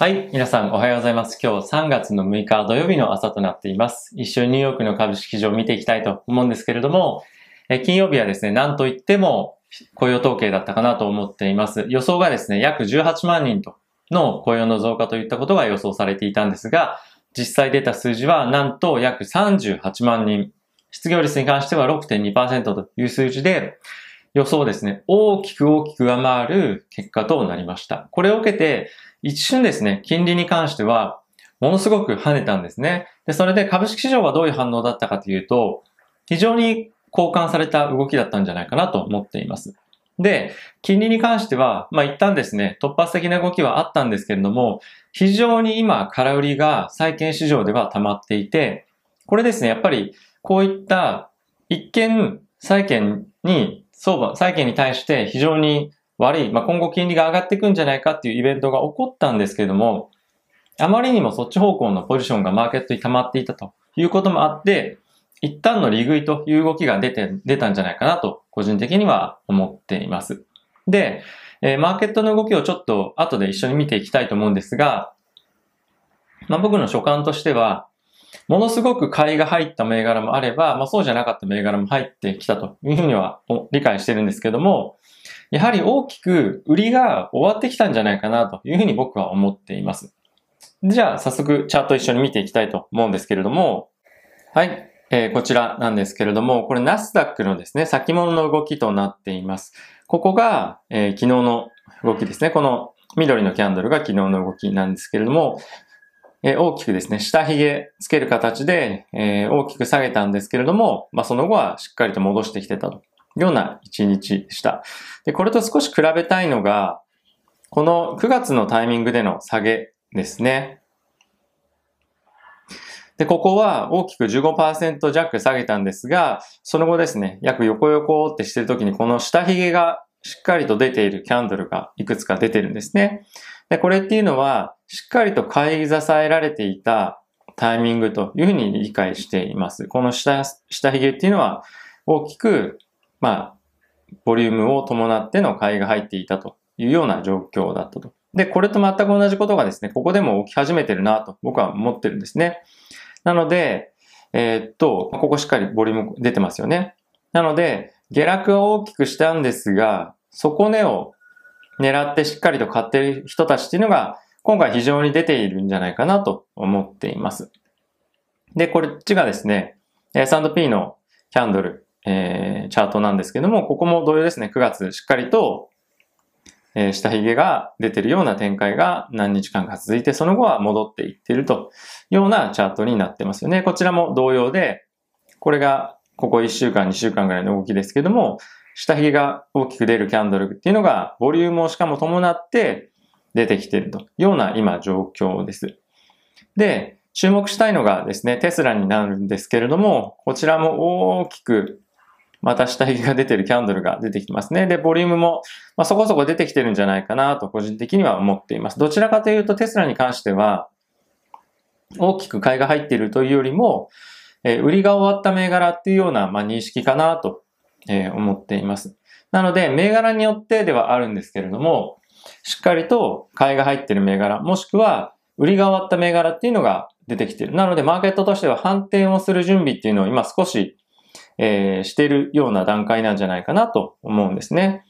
はい。皆さんおはようございます。今日3月の6日土曜日の朝となっています。一緒にニューヨークの株式市場を見ていきたいと思うんですけれども、え金曜日はですね、なんといっても雇用統計だったかなと思っています。予想がですね、約18万人との雇用の増加といったことが予想されていたんですが、実際出た数字はなんと約38万人。失業率に関しては6.2%という数字で、予想ですね、大きく大きく上回る結果となりました。これを受けて、一瞬ですね、金利に関しては、ものすごく跳ねたんですね。で、それで株式市場はどういう反応だったかというと、非常に交換された動きだったんじゃないかなと思っています。で、金利に関しては、まあ一旦ですね、突発的な動きはあったんですけれども、非常に今、空売りが債券市場では溜まっていて、これですね、やっぱりこういった一見債券に相場、債券に対して非常に悪い、まあ、今後金利が上がっていくんじゃないかっていうイベントが起こったんですけれども、あまりにもそっち方向のポジションがマーケットに溜まっていたということもあって、一旦の利食いという動きが出て、出たんじゃないかなと、個人的には思っています。で、えー、マーケットの動きをちょっと後で一緒に見ていきたいと思うんですが、まあ、僕の所感としては、ものすごく買いが入った銘柄もあれば、まあ、そうじゃなかった銘柄も入ってきたというふうには理解してるんですけども、やはり大きく売りが終わってきたんじゃないかなというふうに僕は思っています。じゃあ早速チャート一緒に見ていきたいと思うんですけれども、はい。えー、こちらなんですけれども、これナスダックのですね、先物の動きとなっています。ここが、えー、昨日の動きですね。この緑のキャンドルが昨日の動きなんですけれども、え、大きくですね、下髭つける形で、え、大きく下げたんですけれども、まあ、その後はしっかりと戻してきてたとような一日でした。で、これと少し比べたいのが、この9月のタイミングでの下げですね。で、ここは大きく15%弱下げたんですが、その後ですね、約横横ってしてる時にこの下髭がしっかりと出ているキャンドルがいくつか出てるんですね。で、これっていうのは、しっかりと買い支えられていたタイミングというふうに理解しています。この下、下髭っていうのは大きくまあ、ボリュームを伴っての買いが入っていたというような状況だったと。で、これと全く同じことがですね、ここでも起き始めてるなと僕は思ってるんですね。なので、えー、っと、ここしっかりボリューム出てますよね。なので、下落は大きくしたんですが、底値を狙ってしっかりと買ってる人たちっていうのが、今回非常に出ているんじゃないかなと思っています。で、こっちがですね、S&P のキャンドル、えー、チャートなんですけども、ここも同様ですね、9月しっかりと、えー、下髭が出てるような展開が何日間か続いて、その後は戻っていっているというようなチャートになってますよね。こちらも同様で、これがここ1週間、2週間ぐらいの動きですけども、下髭が大きく出るキャンドルっていうのが、ボリュームをしかも伴って出てきているというような今状況です。で、注目したいのがですね、テスラになるんですけれども、こちらも大きくまた下髭が出てるキャンドルが出てきますね。で、ボリュームも、まあ、そこそこ出てきてるんじゃないかなと個人的には思っています。どちらかというとテスラに関しては、大きく買いが入っているというよりも、えー、売りが終わった銘柄っていうような、まあ、認識かなと、えー、思っています。なので、銘柄によってではあるんですけれども、しっかりと買いが入っている銘柄、もしくは売りが終わった銘柄っていうのが出てきている。なので、マーケットとしては反転をする準備っていうのを今少しえー、しているような段階なんじゃないかなと思うんですね。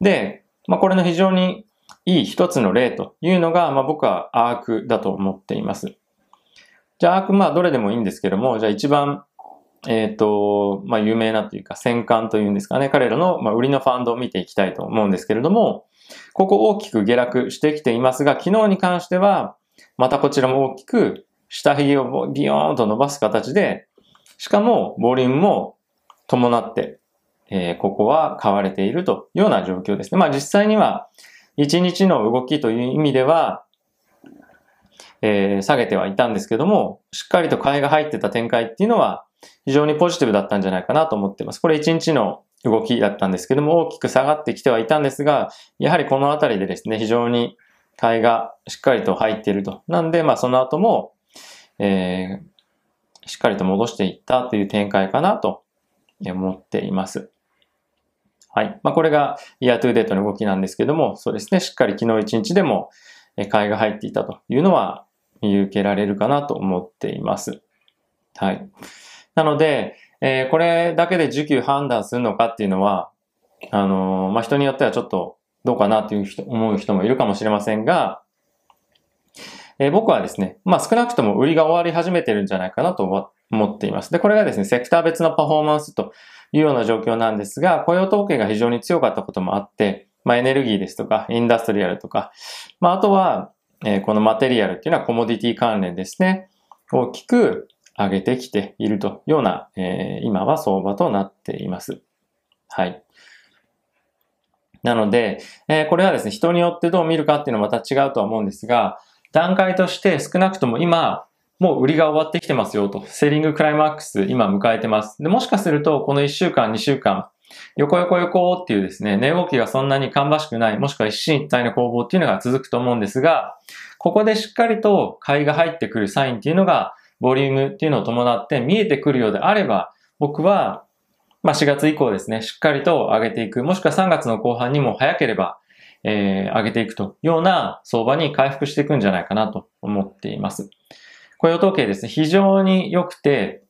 で、まあ、これの非常にいい一つの例というのが、まあ、僕はアークだと思っています。じゃあ、アーク、まあ、どれでもいいんですけども、じゃあ一番、えっ、ー、と、まあ、有名なというか、戦艦というんですかね、彼らの、ま、売りのファンドを見ていきたいと思うんですけれども、ここ大きく下落してきていますが、昨日に関しては、またこちらも大きく下髭をビヨーンと伸ばす形で、しかも、ボリュームも伴って、えー、ここは買われているというような状況ですね。まあ実際には、1日の動きという意味では、えー、下げてはいたんですけども、しっかりと買いが入ってた展開っていうのは、非常にポジティブだったんじゃないかなと思ってます。これ1日の動きだったんですけども、大きく下がってきてはいたんですが、やはりこのあたりでですね、非常に買いがしっかりと入っていると。なんで、まあその後も、えー、しっかりと戻していったという展開かなと思っています。はい。まあ、これがイヤートゥーデートの動きなんですけども、そうですね。しっかり昨日一日でも、買いが入っていたというのは見受けられるかなと思っています。はい。なので、えー、これだけで需給判断するのかっていうのは、あのー、まあ、人によってはちょっとどうかなっていう人、思う人もいるかもしれませんが、えー、僕はですね、まあ、少なくとも売りが終わり始めてるんじゃないかなと思っています。で、これがですね、セクター別のパフォーマンスというような状況なんですが、雇用統計が非常に強かったこともあって、まあ、エネルギーですとか、インダストリアルとか、まあ、あとは、えー、このマテリアルっていうのはコモディティ関連ですね。大きく上げてきているというような、えー、今は相場となっています。はい。なので、えー、これはですね、人によってどう見るかっていうのはまた違うとは思うんですが、段階として少なくとも今、もう売りが終わってきてますよと。セーリングクライマックス今迎えてます。で、もしかすると、この1週間、2週間、横横横っていうですね、値動きがそんなに芳しくない、もしくは一進一退の攻防っていうのが続くと思うんですが、ここでしっかりと買いが入ってくるサインっていうのが、ボリュームっていうのを伴って見えてくるようであれば、僕は、まあ4月以降ですね、しっかりと上げていく、もしくは3月の後半にも早ければ、えー、上げていくというような相場に回復していくんじゃないかなと思っています。雇用統計ですね、非常に良くて、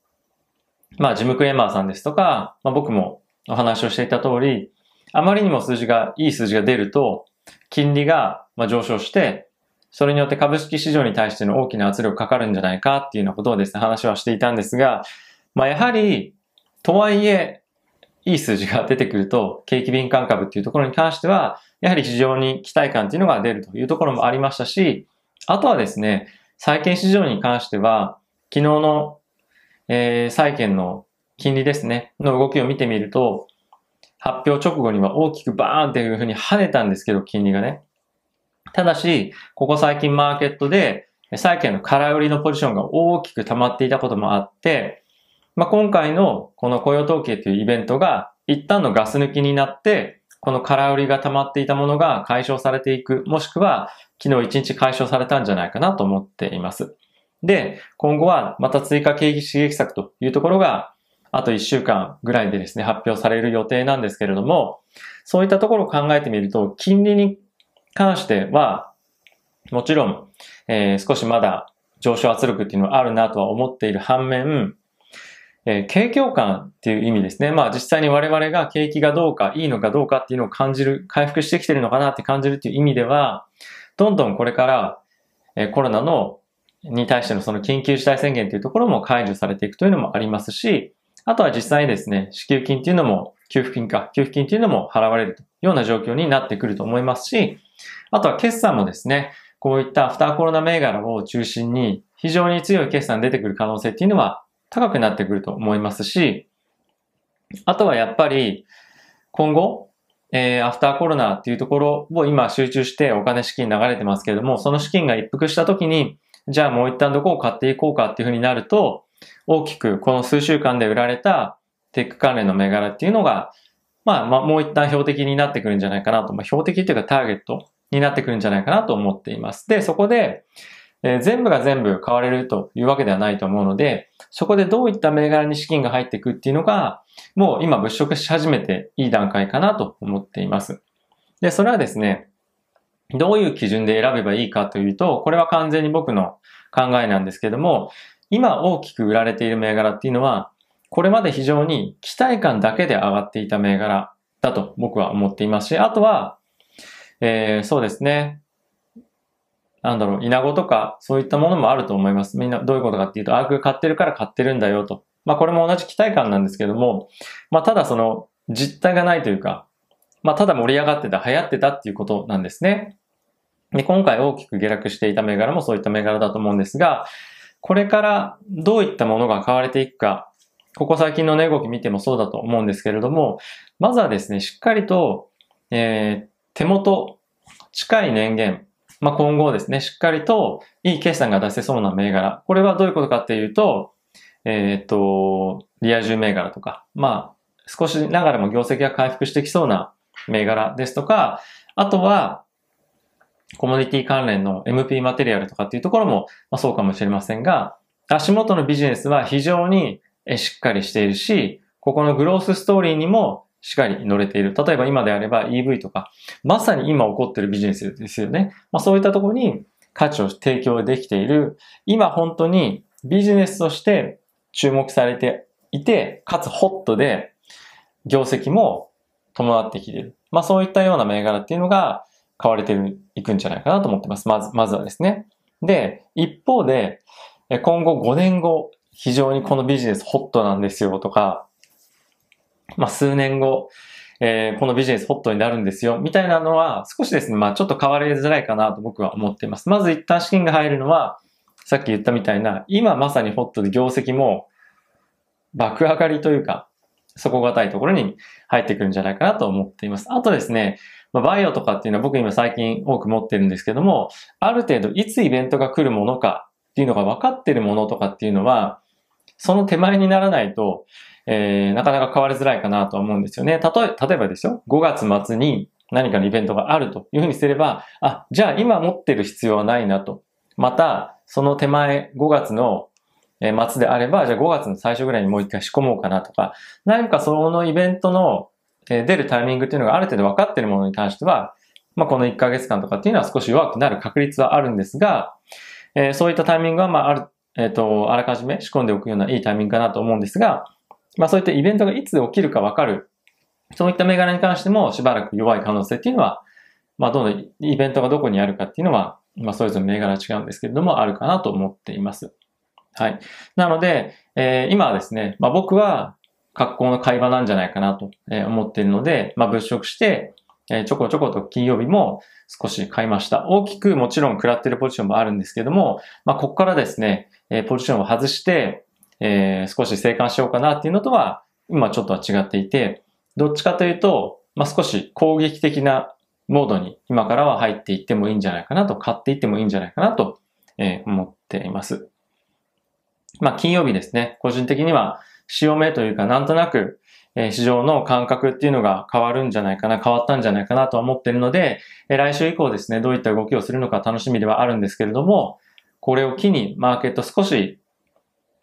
まあ、ジム・クレーマーさんですとか、まあ、僕もお話をしていた通り、あまりにも数字が、いい数字が出ると、金利が上昇して、それによって株式市場に対しての大きな圧力かかるんじゃないかっていうようなことをですね、話はしていたんですが、まあ、やはり、とはいえ、いい数字が出てくると、景気敏感株っていうところに関しては、やはり非常に期待感っていうのが出るというところもありましたし、あとはですね、債券市場に関しては、昨日の、えー、債券の金利ですね、の動きを見てみると、発表直後には大きくバーンっていう風に跳ねたんですけど、金利がね。ただし、ここ最近マーケットで、債券の空売りのポジションが大きく溜まっていたこともあって、まあ、今回のこの雇用統計というイベントが一旦のガス抜きになって、この空売りが溜まっていたものが解消されていく、もしくは昨日1日解消されたんじゃないかなと思っています。で、今後はまた追加景気刺激策というところが、あと1週間ぐらいでですね、発表される予定なんですけれども、そういったところを考えてみると、金利に関しては、もちろん、えー、少しまだ上昇圧力っていうのはあるなとは思っている反面、えー、景況感っていう意味ですね。まあ実際に我々が景気がどうか、いいのかどうかっていうのを感じる、回復してきてるのかなって感じるっていう意味では、どんどんこれから、えコロナの、に対してのその緊急事態宣言というところも解除されていくというのもありますし、あとは実際にですね、支給金っていうのも、給付金か、給付金っていうのも払われるとような状況になってくると思いますし、あとは決算もですね、こういったアフターコロナ銘柄を中心に非常に強い決算出てくる可能性っていうのは高くなってくると思いますし、あとはやっぱり今後、えー、アフターコロナっていうところを今集中してお金資金流れてますけれども、その資金が一服した時に、じゃあもう一旦どこを買っていこうかっていうふうになると、大きくこの数週間で売られたテック関連の銘柄っていうのが、まあ、まあ、もう一旦標的になってくるんじゃないかなと、まあ、標的っていうかターゲットになってくるんじゃないかなと思っています。で、そこで、えー、全部が全部買われるというわけではないと思うので、そこでどういった銘柄に資金が入っていくっていうのが、もう今物色し始めていい段階かなと思っています。で、それはですね、どういう基準で選べばいいかというと、これは完全に僕の考えなんですけども、今大きく売られている銘柄っていうのは、これまで非常に期待感だけで上がっていた銘柄だと僕は思っていますし、あとは、えー、そうですね、なんだろう、稲子とかそういったものもあると思います。みんなどういうことかっていうと、アーク買ってるから買ってるんだよと。まあこれも同じ期待感なんですけども、まあただその実態がないというか、まあただ盛り上がってた、流行ってたっていうことなんですね。で、今回大きく下落していた銘柄もそういった銘柄だと思うんですが、これからどういったものが買われていくか、ここ最近の値動き見てもそうだと思うんですけれども、まずはですね、しっかりと、えー、手元、近い年限、まあ、今後ですね、しっかりといい決算が出せそうな銘柄。これはどういうことかっていうと、えっ、と、リア充銘柄とか、まあ、少しながらも業績が回復してきそうな銘柄ですとか、あとは、コモディティ関連の MP マテリアルとかっていうところも、まあ、そうかもしれませんが、足元のビジネスは非常にしっかりしているし、ここのグロースストーリーにもしっかり乗れている。例えば今であれば EV とか、まさに今起こってるビジネスですよね。まあ、そういったところに価値を提供できている。今本当にビジネスとして注目されていて、かつホットで業績も伴ってきている。まあそういったような銘柄っていうのが買われていくんじゃないかなと思ってます。まず、まずはですね。で、一方で、今後5年後、非常にこのビジネスホットなんですよとか、まあ数年後、えー、このビジネスホットになるんですよ、みたいなのは少しですね、まあちょっと変わりづらいかなと僕は思っています。まず一旦資金が入るのは、さっき言ったみたいな、今まさにホットで業績も爆上がりというか、底堅いところに入ってくるんじゃないかなと思っています。あとですね、まあバイオとかっていうのは僕今最近多く持ってるんですけども、ある程度いつイベントが来るものかっていうのが分かってるものとかっていうのは、その手前にならないと、えー、なかなか変わりづらいかなと思うんですよね。たとえ、例えばですよ、5月末に何かのイベントがあるというふうにすれば、あ、じゃあ今持ってる必要はないなと。また、その手前、5月の末であれば、じゃあ5月の最初ぐらいにもう一回仕込もうかなとか、何かそのイベントの出るタイミングっていうのがある程度分かっているものに関しては、まあ、この1ヶ月間とかっていうのは少し弱くなる確率はあるんですが、えー、そういったタイミングは、まあ、ある、えっ、ー、と、あらかじめ仕込んでおくようないいタイミングかなと思うんですが、まあ、そういったイベントがいつ起きるか分かる、そういった銘柄に関してもしばらく弱い可能性っていうのは、まあ、どのイベントがどこにあるかっていうのは、まあ、それぞれ銘柄違うんですけれども、あるかなと思っています。はい。なので、えー、今はですね、まあ、僕は格好の会話なんじゃないかなと思っているので、まあ、物色して、え、ちょこちょこと金曜日も少し買いました。大きくもちろん食らってるポジションもあるんですけども、まあ、ここからですね、えー、ポジションを外して、えー、少し生還しようかなっていうのとは、今ちょっとは違っていて、どっちかというと、まあ、少し攻撃的なモードに今からは入っていってもいいんじゃないかなと、買っていってもいいんじゃないかなと、え、思っています。まあ、金曜日ですね、個人的には潮目というか、なんとなく、え市場の感覚っていうのが変わるんじゃないかな、変わったんじゃないかなと思ってるので、え来週以降ですね、どういった動きをするのか楽しみではあるんですけれども、これを機にマーケット少し、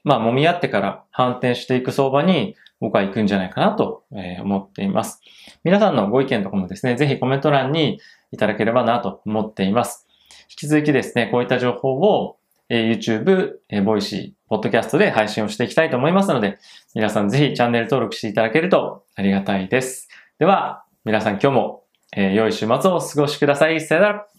まあ、揉み合ってから反転していく相場に僕は行くんじゃないかなと思っています。皆さんのご意見とかもですね、ぜひコメント欄にいただければなと思っています。引き続きですね、こういった情報を YouTube、Voicy、Podcast で配信をしていきたいと思いますので、皆さんぜひチャンネル登録していただけるとありがたいです。では、皆さん今日も良い週末をお過ごしください。さよなら。